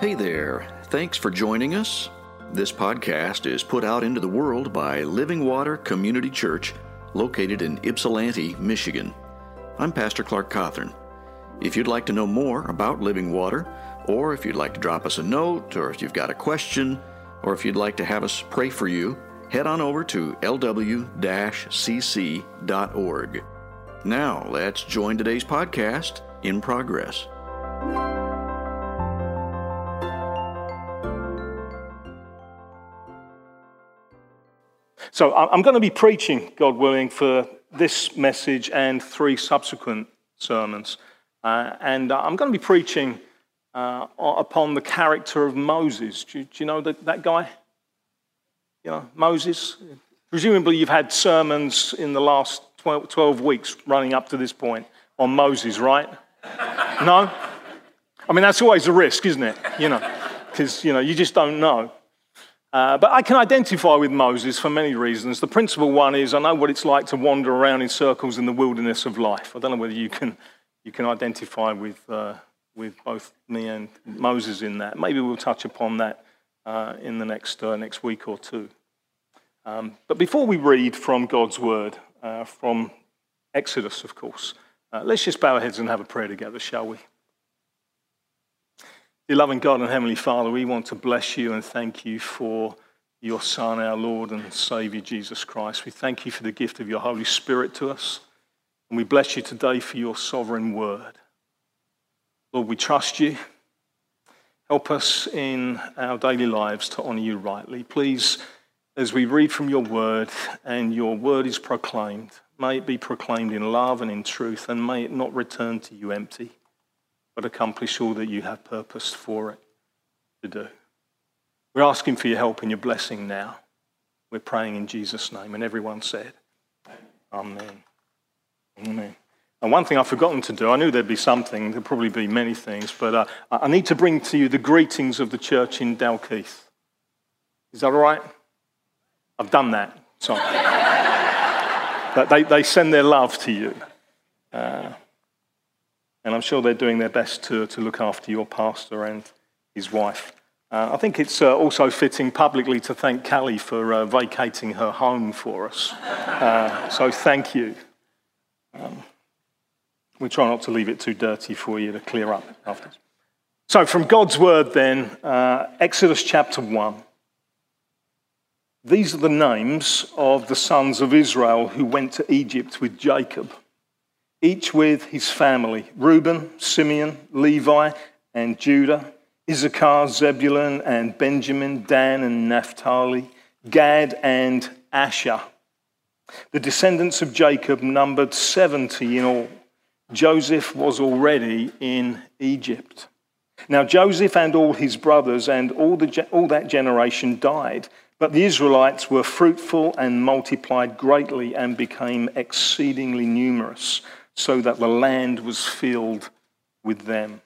Hey there. Thanks for joining us. This podcast is put out into the world by Living Water Community Church, located in Ypsilanti, Michigan. I'm Pastor Clark Cawthorn. If you'd like to know more about Living Water, or if you'd like to drop us a note, or if you've got a question, or if you'd like to have us pray for you, head on over to lw cc.org. Now, let's join today's podcast in progress. So I'm going to be preaching, God willing, for this message and three subsequent sermons. Uh, and I'm going to be preaching uh, upon the character of Moses. Do you, do you know that, that guy? You know, Moses? Presumably, you've had sermons in the last 12, 12 weeks running up to this point on Moses, right? no? I mean, that's always a risk, isn't it? You know, because, you know, you just don't know. Uh, but I can identify with Moses for many reasons. The principal one is I know what it's like to wander around in circles in the wilderness of life. I don't know whether you can, you can identify with, uh, with both me and Moses in that. Maybe we'll touch upon that uh, in the next, uh, next week or two. Um, but before we read from God's word, uh, from Exodus, of course, let's just bow our heads and have a prayer together, shall we? Loving God and Heavenly Father, we want to bless you and thank you for your Son, our Lord and Savior, Jesus Christ. We thank you for the gift of your Holy Spirit to us. And we bless you today for your sovereign word. Lord, we trust you. Help us in our daily lives to honor you rightly. Please, as we read from your word and your word is proclaimed, may it be proclaimed in love and in truth, and may it not return to you empty but accomplish all that you have purposed for it to do. We're asking for your help and your blessing now. We're praying in Jesus' name. And everyone said, Amen. Amen. And one thing I've forgotten to do, I knew there'd be something, there'd probably be many things, but uh, I need to bring to you the greetings of the church in Dalkeith. Is that all right? I've done that. So they, they send their love to you. Uh, and I'm sure they're doing their best to, to look after your pastor and his wife. Uh, I think it's uh, also fitting publicly to thank Callie for uh, vacating her home for us. Uh, so thank you. Um, we try not to leave it too dirty for you to clear up after. So, from God's word, then, uh, Exodus chapter 1. These are the names of the sons of Israel who went to Egypt with Jacob each with his family Reuben, Simeon, Levi, and Judah, Issachar, Zebulun, and Benjamin, Dan, and Naphtali, Gad, and Asher. The descendants of Jacob numbered 70 in all. Joseph was already in Egypt. Now, Joseph and all his brothers and all, the, all that generation died, but the Israelites were fruitful and multiplied greatly and became exceedingly numerous so that the land was filled with them.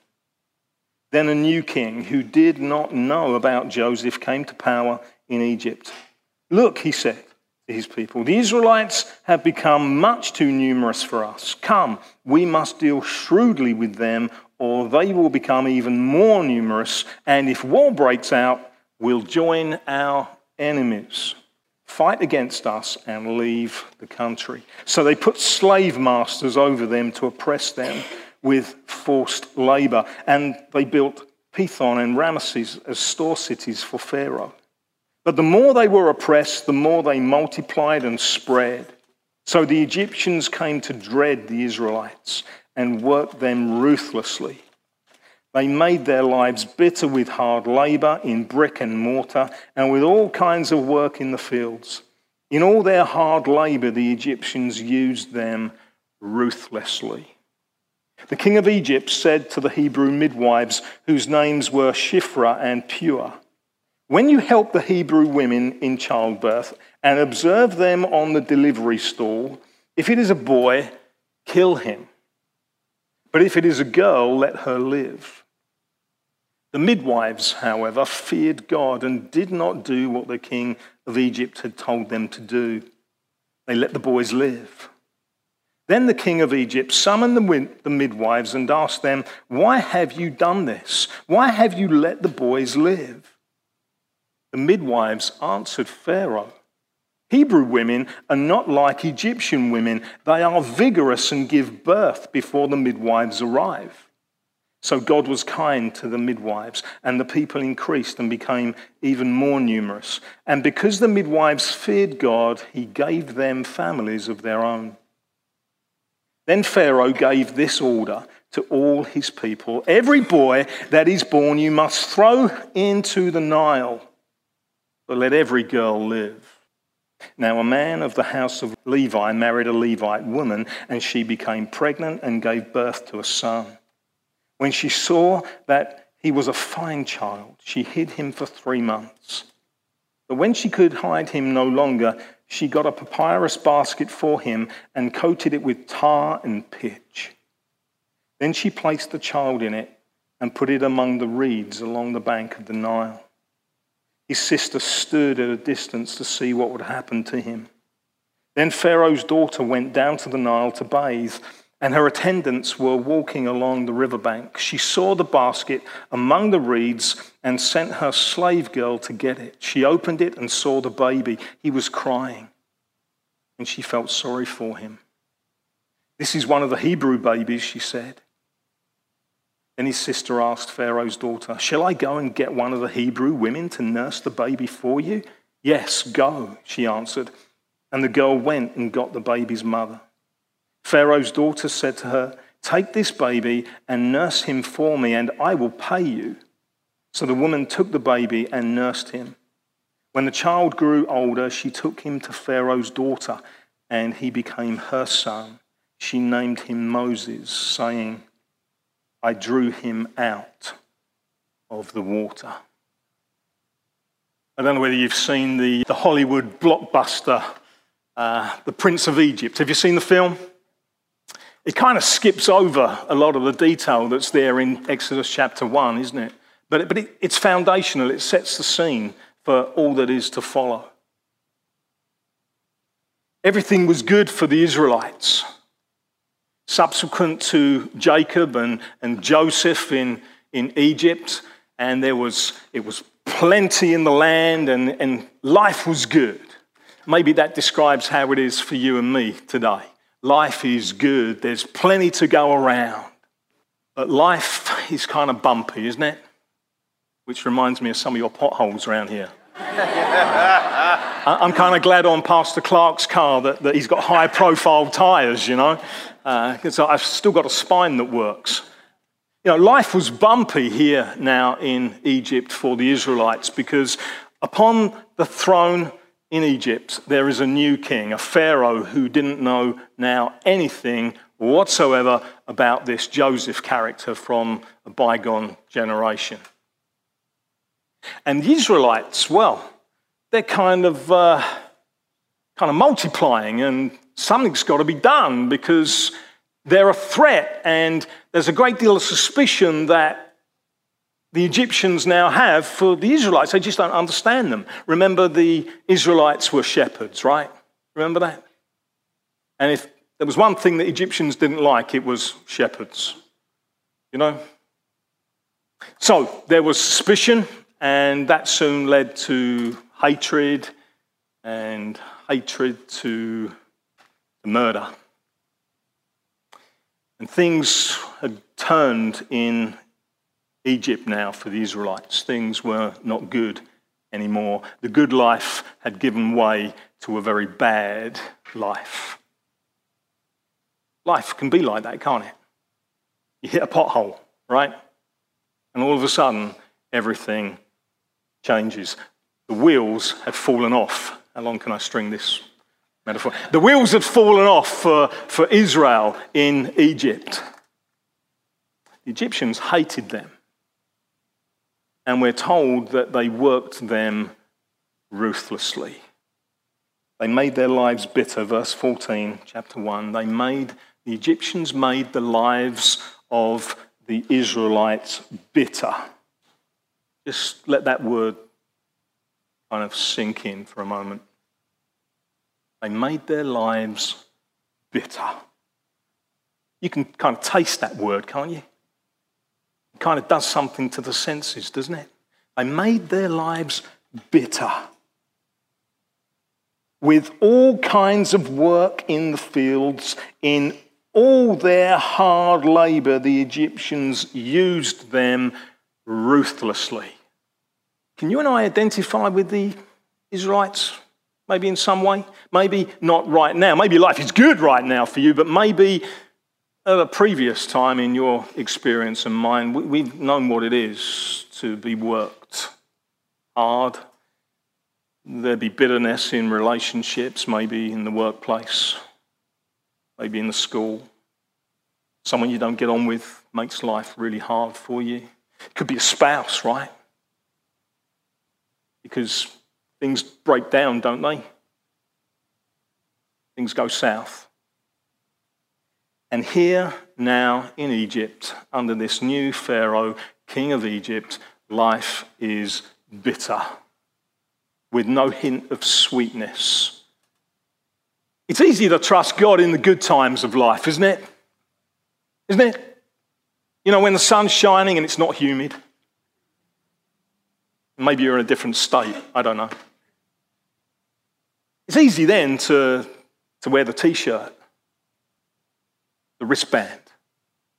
Then a new king who did not know about Joseph came to power in Egypt. Look, he said to his people, the Israelites have become much too numerous for us. Come, we must deal shrewdly with them, or they will become even more numerous, and if war breaks out, we'll join our enemies fight against us and leave the country. So they put slave masters over them to oppress them with forced labor. And they built Pithom and Ramesses as store cities for Pharaoh. But the more they were oppressed, the more they multiplied and spread. So the Egyptians came to dread the Israelites and worked them ruthlessly. They made their lives bitter with hard labor in brick and mortar and with all kinds of work in the fields. In all their hard labor, the Egyptians used them ruthlessly. The king of Egypt said to the Hebrew midwives, whose names were Shiphrah and Puah, When you help the Hebrew women in childbirth and observe them on the delivery stool, if it is a boy, kill him. But if it is a girl, let her live. The midwives, however, feared God and did not do what the king of Egypt had told them to do. They let the boys live. Then the king of Egypt summoned the, midwives and asked them, Why have you done this? Why have you let the boys live? The midwives answered Pharaoh, Hebrew women are not like Egyptian women. They are vigorous and give birth before the midwives arrive. So God was kind to the midwives, and the people increased and became even more numerous. And because the midwives feared God, he gave them families of their own. Then Pharaoh gave this order to all his people Every boy that is born you must throw into the Nile, but let every girl live. Now, a man of the house of Levi married a Levite woman, and she became pregnant and gave birth to a son. When she saw that he was a fine child, she hid him for three months. But when she could hide him no longer, she got a papyrus basket for him and coated it with tar and pitch. Then she placed the child in it and put it among the reeds along the bank of the Nile. His sister stood at a distance to see what would happen to him. Then Pharaoh's daughter went down to the Nile to bathe, and her attendants were walking along the riverbank. She saw the basket among the reeds and sent her slave girl to get it. She opened it and saw the baby. He was crying, and she felt sorry for him. This is one of the Hebrew babies, she said. Then his sister asked Pharaoh's daughter, Shall I go and get one of the Hebrew women to nurse the baby for you? Yes, go, she answered. And the girl went and got the baby's mother. Pharaoh's daughter said to her, Take this baby and nurse him for me, and I will pay you. So the woman took the baby and nursed him. When the child grew older, she took him to Pharaoh's daughter, and he became her son. She named him Moses, saying, I drew him out of the water. I don't know whether you've seen the, the Hollywood blockbuster, uh, The Prince of Egypt. Have you seen the film? It kind of skips over a lot of the detail that's there in Exodus chapter 1, isn't it? But, but it, it's foundational, it sets the scene for all that is to follow. Everything was good for the Israelites subsequent to Jacob and, and Joseph in, in Egypt, and there was, it was plenty in the land and, and life was good. Maybe that describes how it is for you and me today. Life is good, there's plenty to go around. But life is kind of bumpy, isn't it? Which reminds me of some of your potholes around here. I'm kind of glad on Pastor Clark's car that, that he's got high profile tyres, you know uh, I've still got a spine that works. You know, life was bumpy here now in Egypt for the Israelites because upon the throne in Egypt, there is a new king, a Pharaoh who didn't know now anything whatsoever about this Joseph character from a bygone generation. And the Israelites, well, they're kind of, uh, kind of multiplying and something's got to be done because they're a threat, and there's a great deal of suspicion that the Egyptians now have for the Israelites. They just don't understand them. Remember, the Israelites were shepherds, right? Remember that? And if there was one thing that Egyptians didn't like, it was shepherds. You know? So there was suspicion, and that soon led to hatred, and hatred to murder. And things had turned in Egypt now for the Israelites. Things were not good anymore. The good life had given way to a very bad life. Life can be like that, can't it? You hit a pothole, right? And all of a sudden, everything changes. The wheels had fallen off. How long can I string this metaphor. The wheels had fallen off for, for Israel in Egypt. The Egyptians hated them. And we're told that they worked them ruthlessly. They made their lives bitter. Verse 14, chapter 1. They made, the Egyptians made the lives of the Israelites bitter. Just let that word kind of sink in for a moment. They made their lives bitter. You can kind of taste that word, can't you? It kind of does something to the senses, doesn't it? They made their lives bitter with all kinds of work in the fields, in all their hard labor, the Egyptians used them ruthlessly. Can you and I identify with the Israelites? Maybe in some way? Maybe not right now. Maybe life is good right now for you, but maybe at a previous time in your experience and mine, we've known what it is to be worked hard. There'd be bitterness in relationships, maybe in the workplace, maybe in the school. Someone you don't get on with makes life really hard for you. It could be a spouse, right? Because things break down, don't they? Things go south. And here now in Egypt, under this new Pharaoh, king of Egypt, life is bitter with no hint of sweetness. It's easy to trust God in the good times of life, isn't it? Isn't it? You know, when the sun's shining and it's not humid. Maybe you're in a different state. I don't know. It's easy then to, to wear the t shirt, the wristband,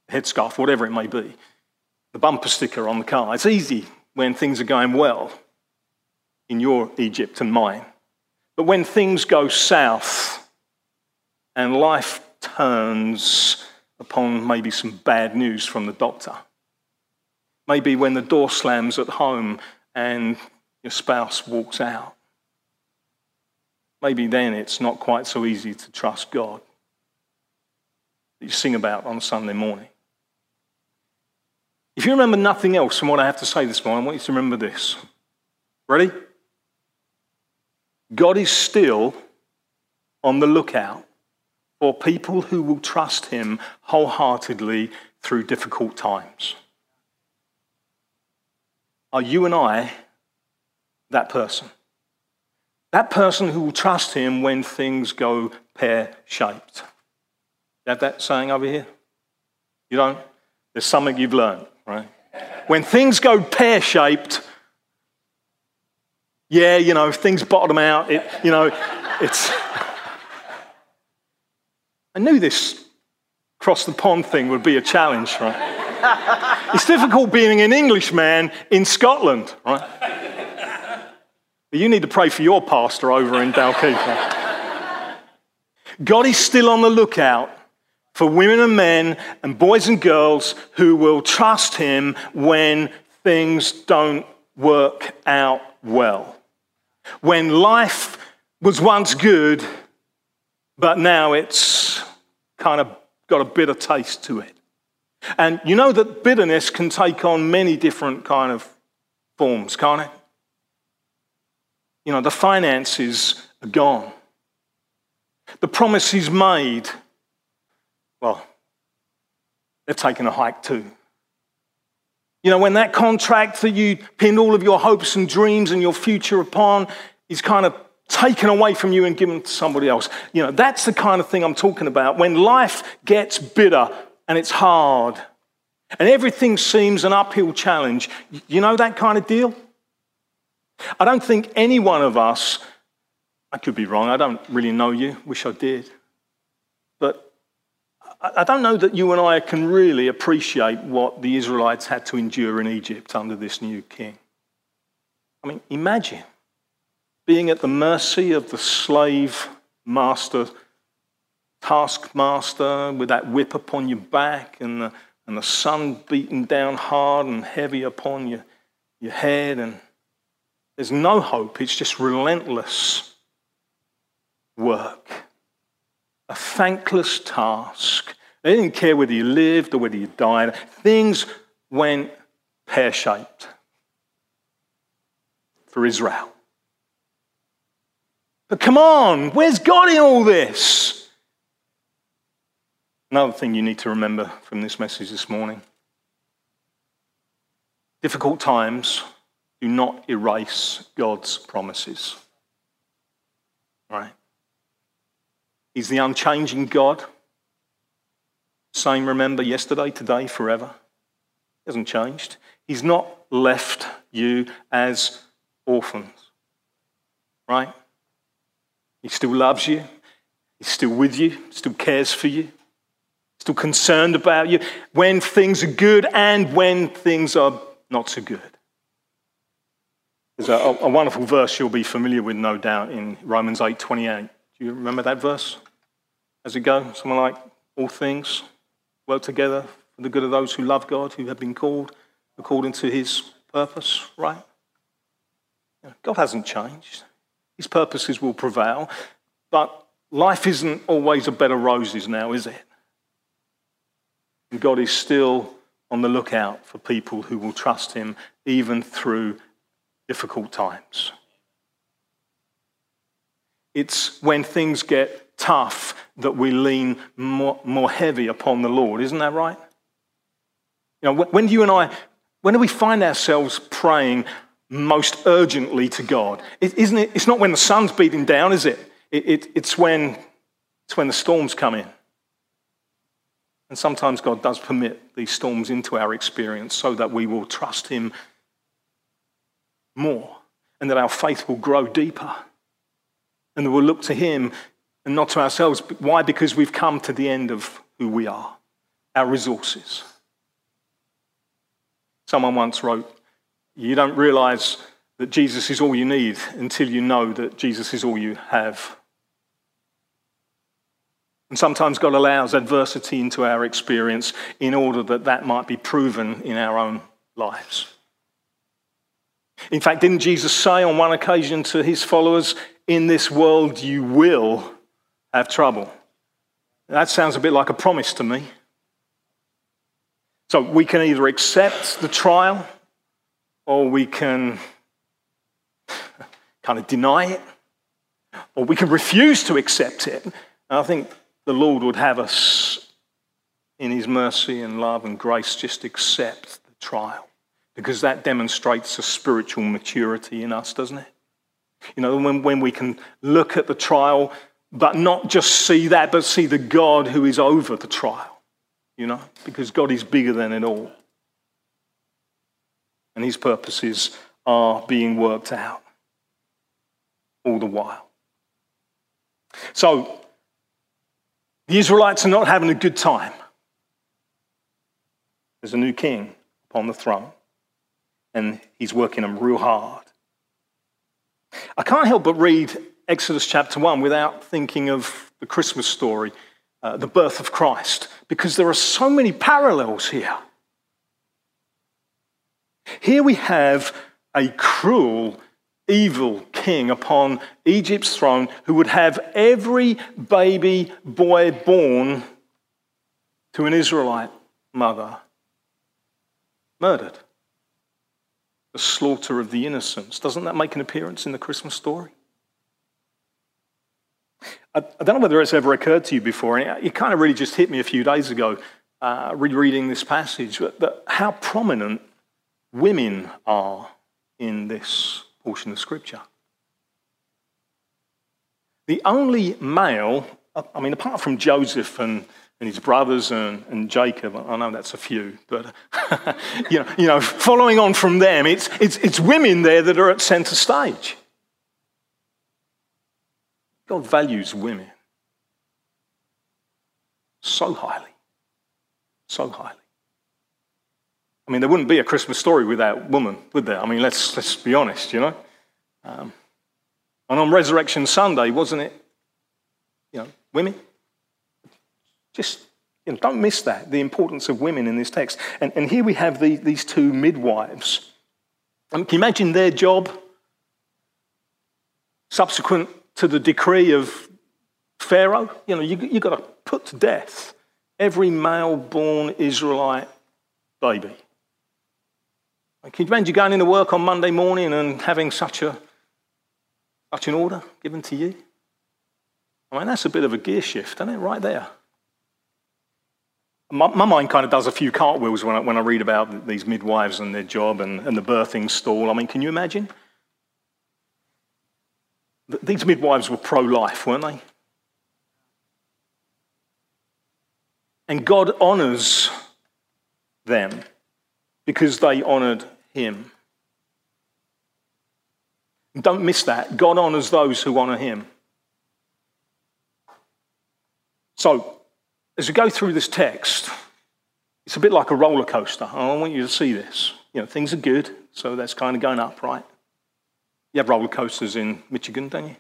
the headscarf, whatever it may be, the bumper sticker on the car. It's easy when things are going well in your Egypt and mine. But when things go south and life turns upon maybe some bad news from the doctor, maybe when the door slams at home and your spouse walks out, maybe then it's not quite so easy to trust God that you sing about on Sunday morning. If you remember nothing else from what I have to say this morning, I want you to remember this. Ready? God is still on the lookout for people who will trust Him wholeheartedly through difficult times. Are you and I that person? That person who will trust Him when things go pear shaped. Have that saying over here? You don't? There's something you've learned, right? When things go pear shaped, yeah, you know, things bottom out. It, you know, it's. I knew this cross the pond thing would be a challenge, right? it's difficult being an Englishman in Scotland, right? But you need to pray for your pastor over in Dalkeith. God is still on the lookout for women and men and boys and girls who will trust him when things don't work out well when life was once good, but now it's kind of got a bitter taste to it. And you know that bitterness can take on many different kind of forms, can't it? You know, the finances are gone. The promises made, well, they've taken a hike too. You know, when that contract that you pinned all of your hopes and dreams and your future upon is kind of taken away from you and given to somebody else. You know, that's the kind of thing I'm talking about. When life gets bitter and it's hard and everything seems an uphill challenge, you know that kind of deal? I don't think any one of us, I could be wrong, I don't really know you, wish I did. But I don't know that you and I can really appreciate what the Israelites had to endure in Egypt under this new king. I mean, imagine being at the mercy of the slave master, taskmaster, with that whip upon your back and the, and the sun beating down hard and heavy upon your, your head. And there's no hope, it's just relentless work a thankless task. They didn't care whether you lived or whether you died. Things went pear shaped for Israel. But come on, where's God in all this? Another thing you need to remember from this message this morning difficult times do not erase God's promises. Right? He's the unchanging God. Same, remember, yesterday, today, forever. He hasn't changed. He's not left you as orphans, right? He still loves you. He's still with you, still cares for you, still concerned about you when things are good and when things are not so good. There's a, a wonderful verse you'll be familiar with, no doubt, in Romans 8 28. Do you remember that verse? As it go? Something like, all things work together for the good of those who love God, who have been called according to his purpose, right? God hasn't changed. His purposes will prevail, but life isn't always a bed of roses now, is it? And God is still on the lookout for people who will trust him even through difficult times. It's when things get tough that we lean more, more heavy upon the Lord. Isn't that right? You know, when do you and I, when do we find ourselves praying most urgently to God? is isn't it, it's not when the sun's beating down, is it? it, it it's, when, it's when the storms come in. And sometimes God does permit these storms into our experience so that we will trust Him more and that our faith will grow deeper and that we'll look to Him and not to ourselves. Why? Because we've come to the end of who we are, our resources. Someone once wrote, You don't realize that Jesus is all you need until you know that Jesus is all you have. And sometimes God allows adversity into our experience in order that that might be proven in our own lives. In fact, didn't Jesus say on one occasion to his followers, In this world you will have trouble? That sounds a bit like a promise to me. So we can either accept the trial or we can kind of deny it or we can refuse to accept it. And I think the Lord would have us, in His mercy and love and grace, just accept the trial because that demonstrates a spiritual maturity in us, doesn't it? You know, when, when we can look at the trial, but not just see that, but see the God who is over the trial, you know, because God is bigger than it all. And his purposes are being worked out all the while. So, the Israelites are not having a good time. There's a new king upon the throne and he's working them real hard. I can't help but read Exodus chapter 1 without thinking of the Christmas story, uh, the birth of Christ, because there are so many parallels here. Here we have a cruel, evil king upon Egypt's throne who would have every baby boy born to an Israelite mother murdered the slaughter of the innocents. Doesn't that make an appearance in the Christmas story? I, don't know whether it's ever occurred to you before, and it, kind of really just hit me a few days ago uh, rereading this passage, but, but how prominent women are in this portion of Scripture. The only male, I mean, apart from Joseph and and his brothers and, and Jacob. I know that's a few, but you, know, you know, following on from them, it's, it's, it's women there that are at center stage. God values women so highly, so highly. I mean, there wouldn't be a Christmas story without woman, would there? I mean, let's, let's be honest, you know. Um, and on Resurrection Sunday, wasn't it, you know, women? Just you know, don't miss that, the importance of women in this text. And, and here we have the, these two midwives. And can you imagine their job subsequent to the decree of Pharaoh? You know, you, you've got to put to death every male born Israelite baby. Can you imagine going into work on Monday morning and having such, a, such an order given to you? I mean, that's a bit of a gear shift, isn't it, right there? my, my, mind kind of does a few cartwheels when I, when I read about these midwives and their job and, and the birthing stall. I mean, can you imagine? These midwives were pro life, weren't they? And God honors them because they honored him. Don't miss that. God honors those who honor him. So, as we go through this text, it's a bit like a roller coaster. I want you to see this. You know, things are good, so that's kind of going up, right? You have roller coasters in Michigan, don't you?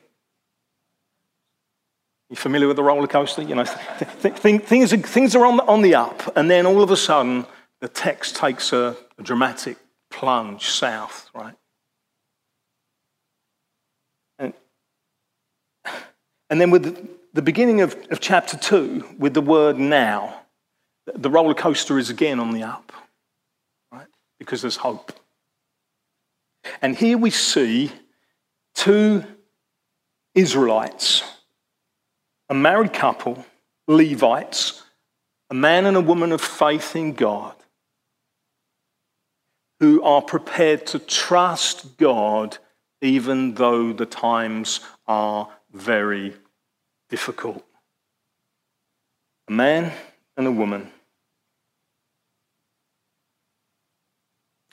You familiar with the roller coaster? You know, th- th- things are, things are on the, on the up, and then all of a sudden, the text takes a, a dramatic plunge south, right? And, and then with the, the beginning of, of chapter 2, with the word now, the roller coaster is again on the up, right? Because there's hope. And here we see two Israelites, a married couple, Levites, a man and a woman of faith in God, who are prepared to trust God even though the times are very difficult. A man and a woman,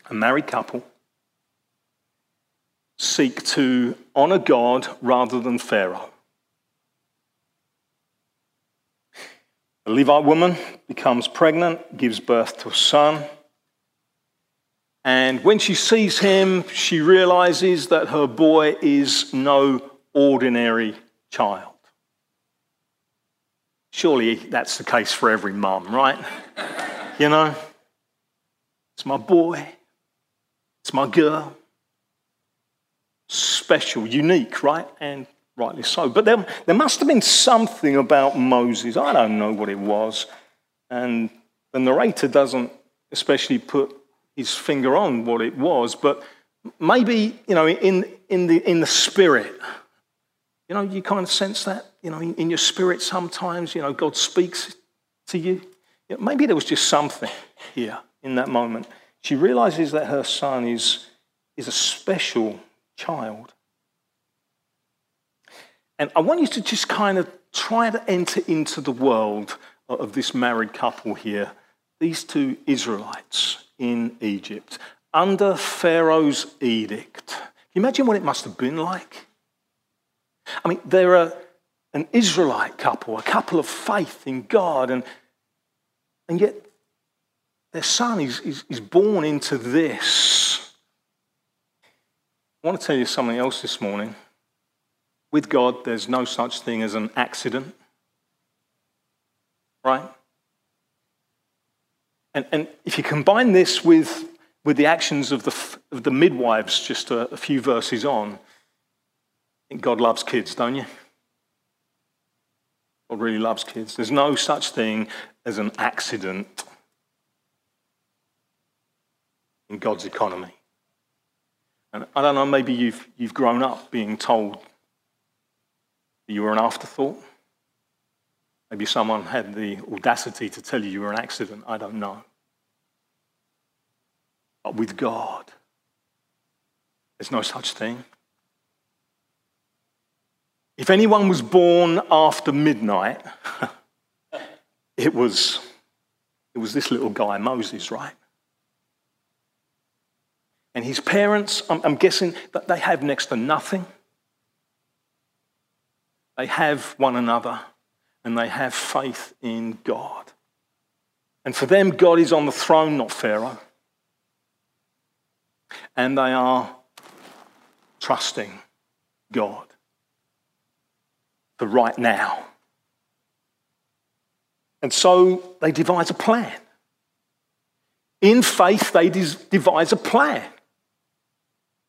a married couple, seek to honor God rather than Pharaoh. A Levite woman becomes pregnant, gives birth to a son. And when she sees him, she realizes that her boy is no ordinary child. Surely that's the case for every mum, right? you know, it's my boy, it's my girl. Special, unique, right? And rightly so. But there, there must have been something about Moses. I don't know what it was. And the narrator doesn't especially put his finger on what it was, but maybe, you know, in, in, the, in the spirit, you know, you kind of sense that, you know, in, in your spirit sometimes, you know, God speaks to you. you know, maybe there was just something here in that moment. She realizes that her son is, is a special child. And I want you to just kind of try to enter into the world of this married couple here, these two Israelites in Egypt, under Pharaoh's edict. Can you imagine what it must have been like? I mean, they're a, an Israelite couple, a couple of faith in God, and, and yet their son is, is, is born into this. I want to tell you something else this morning. With God, there's no such thing as an accident, right? And, and if you combine this with, with the actions of the, of the midwives just a, a few verses on, God loves kids, don't you? God really loves kids. There's no such thing as an accident in God's economy. And I don't know, maybe you've, you've grown up being told you were an afterthought. Maybe someone had the audacity to tell you you were an accident. I don't know. But with God, there's no such thing. If anyone was born after midnight, it was, it was this little guy, Moses, right? And his parents, I'm, I'm guessing that they have next to nothing. They have one another and they have faith in God. And for them, God is on the throne, not Pharaoh. And they are trusting God for right now. And so they devise a plan. In faith, they devise a plan.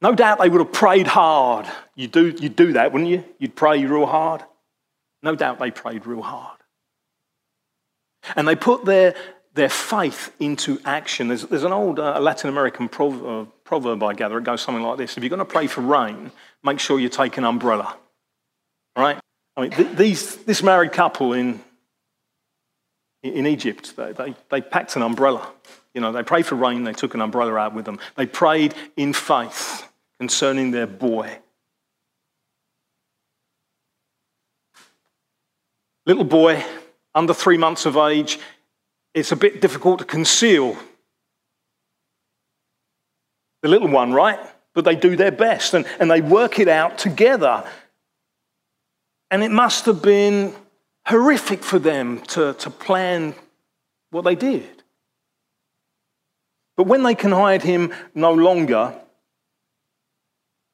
No doubt they would have prayed hard. You do, you'd do that, wouldn't you? You'd pray real hard. No doubt they prayed real hard. And they put their, their faith into action. There's, there's an old uh, Latin American proverb, uh, proverb, I gather. It goes something like this If you're going to pray for rain, make sure you take an umbrella. Right? I mean, th- these, this married couple in, in Egypt, they, they, they packed an umbrella. You know, they prayed for rain, they took an umbrella out with them. They prayed in faith concerning their boy. Little boy, under three months of age, it's a bit difficult to conceal the little one, right? But they do their best and, and they work it out together. And it must have been horrific for them to, to plan what they did. But when they can hide him no longer,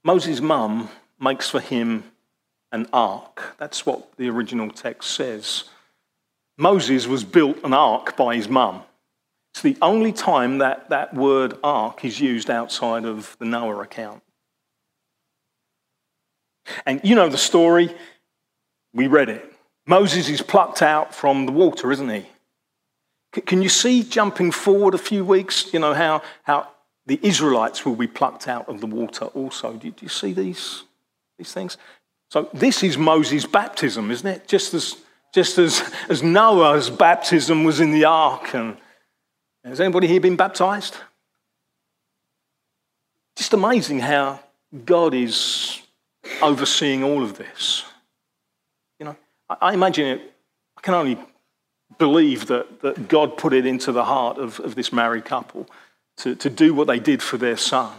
Moses' mum makes for him an ark. That's what the original text says. Moses was built an ark by his mum. It's the only time that that word ark is used outside of the Noah account. And you know the story. We read it. Moses is plucked out from the water, isn't he? Can you see jumping forward a few weeks, you know, how, how the Israelites will be plucked out of the water also? Do you see these, these things? So this is Moses' baptism, isn't it? Just as, just as, as Noah's baptism was in the ark. And has anybody here been baptized? Just amazing how God is overseeing all of this. You know, I, I imagine it, I can only believe that, that God put it into the heart of, of this married couple to, to do what they did for their son,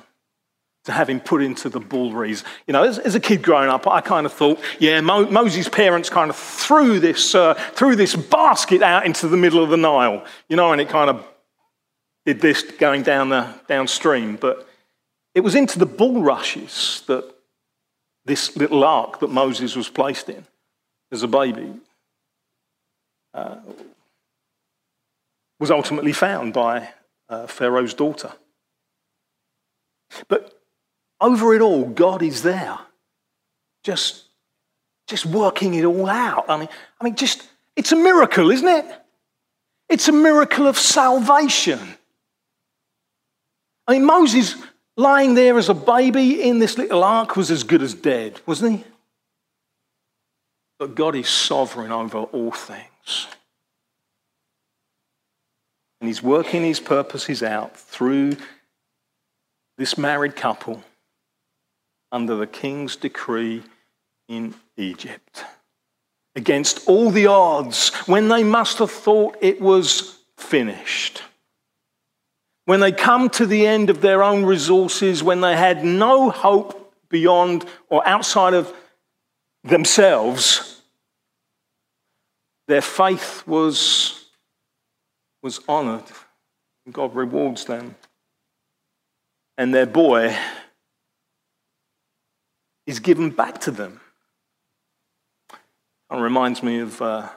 to have him put into the bulrushes. You know, as, as a kid growing up, I kind of thought, yeah, Mo, Moses' parents kind of threw this, uh, threw this basket out into the middle of the Nile, you know, and it kind of did this going down the downstream. But it was into the bulrushes that this little ark that Moses was placed in as a baby uh, was ultimately found by uh, Pharaoh's daughter. But over it all, God is there, just, just working it all out. I mean, I mean, just it's a miracle, isn't it? It's a miracle of salvation. I mean, Moses lying there as a baby in this little ark was as good as dead, wasn't he? But God is sovereign over all things. And He's working His purposes out through this married couple under the king's decree in Egypt. Against all the odds, when they must have thought it was finished. When they come to the end of their own resources, when they had no hope beyond or outside of themselves, their faith was, was honored. God rewards them. And their boy is given back to them. It reminds me of, uh,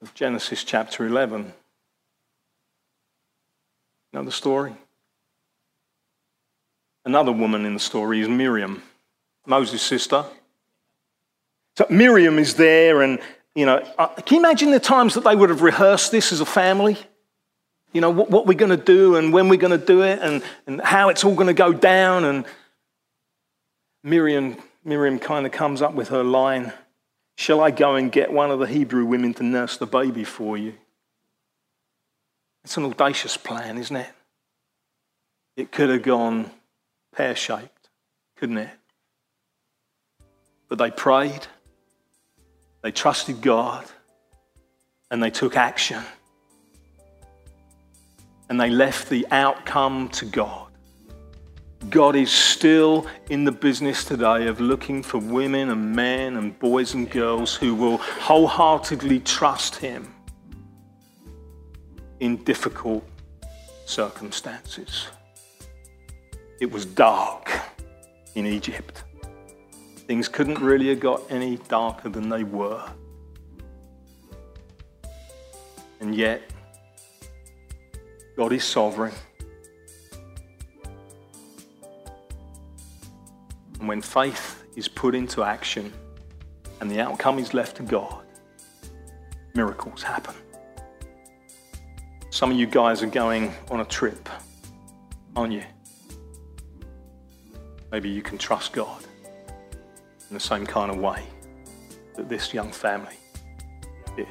of Genesis chapter 11. Know the story? Another woman in the story is Miriam, Moses' sister. So Miriam is there, and you know, uh, can you imagine the times that they would have rehearsed this as a family? You know, what, what we're going to do and when we're going to do it and, and how it's all going to go down. And Miriam, Miriam kind of comes up with her line Shall I go and get one of the Hebrew women to nurse the baby for you? It's an audacious plan, isn't it? It could have gone pear shaped, couldn't it? But they prayed, they trusted God, and they took action. And they left the outcome to God. God is still in the business today of looking for women and men and boys and girls who will wholeheartedly trust Him in difficult circumstances. It was dark in Egypt. Things couldn't really have got any darker than they were. And yet, God is sovereign. And when faith is put into action and the outcome is left to God, miracles happen. Some of you guys are going on a trip, aren't you? Maybe you can trust God in the same kind of way that this young family did.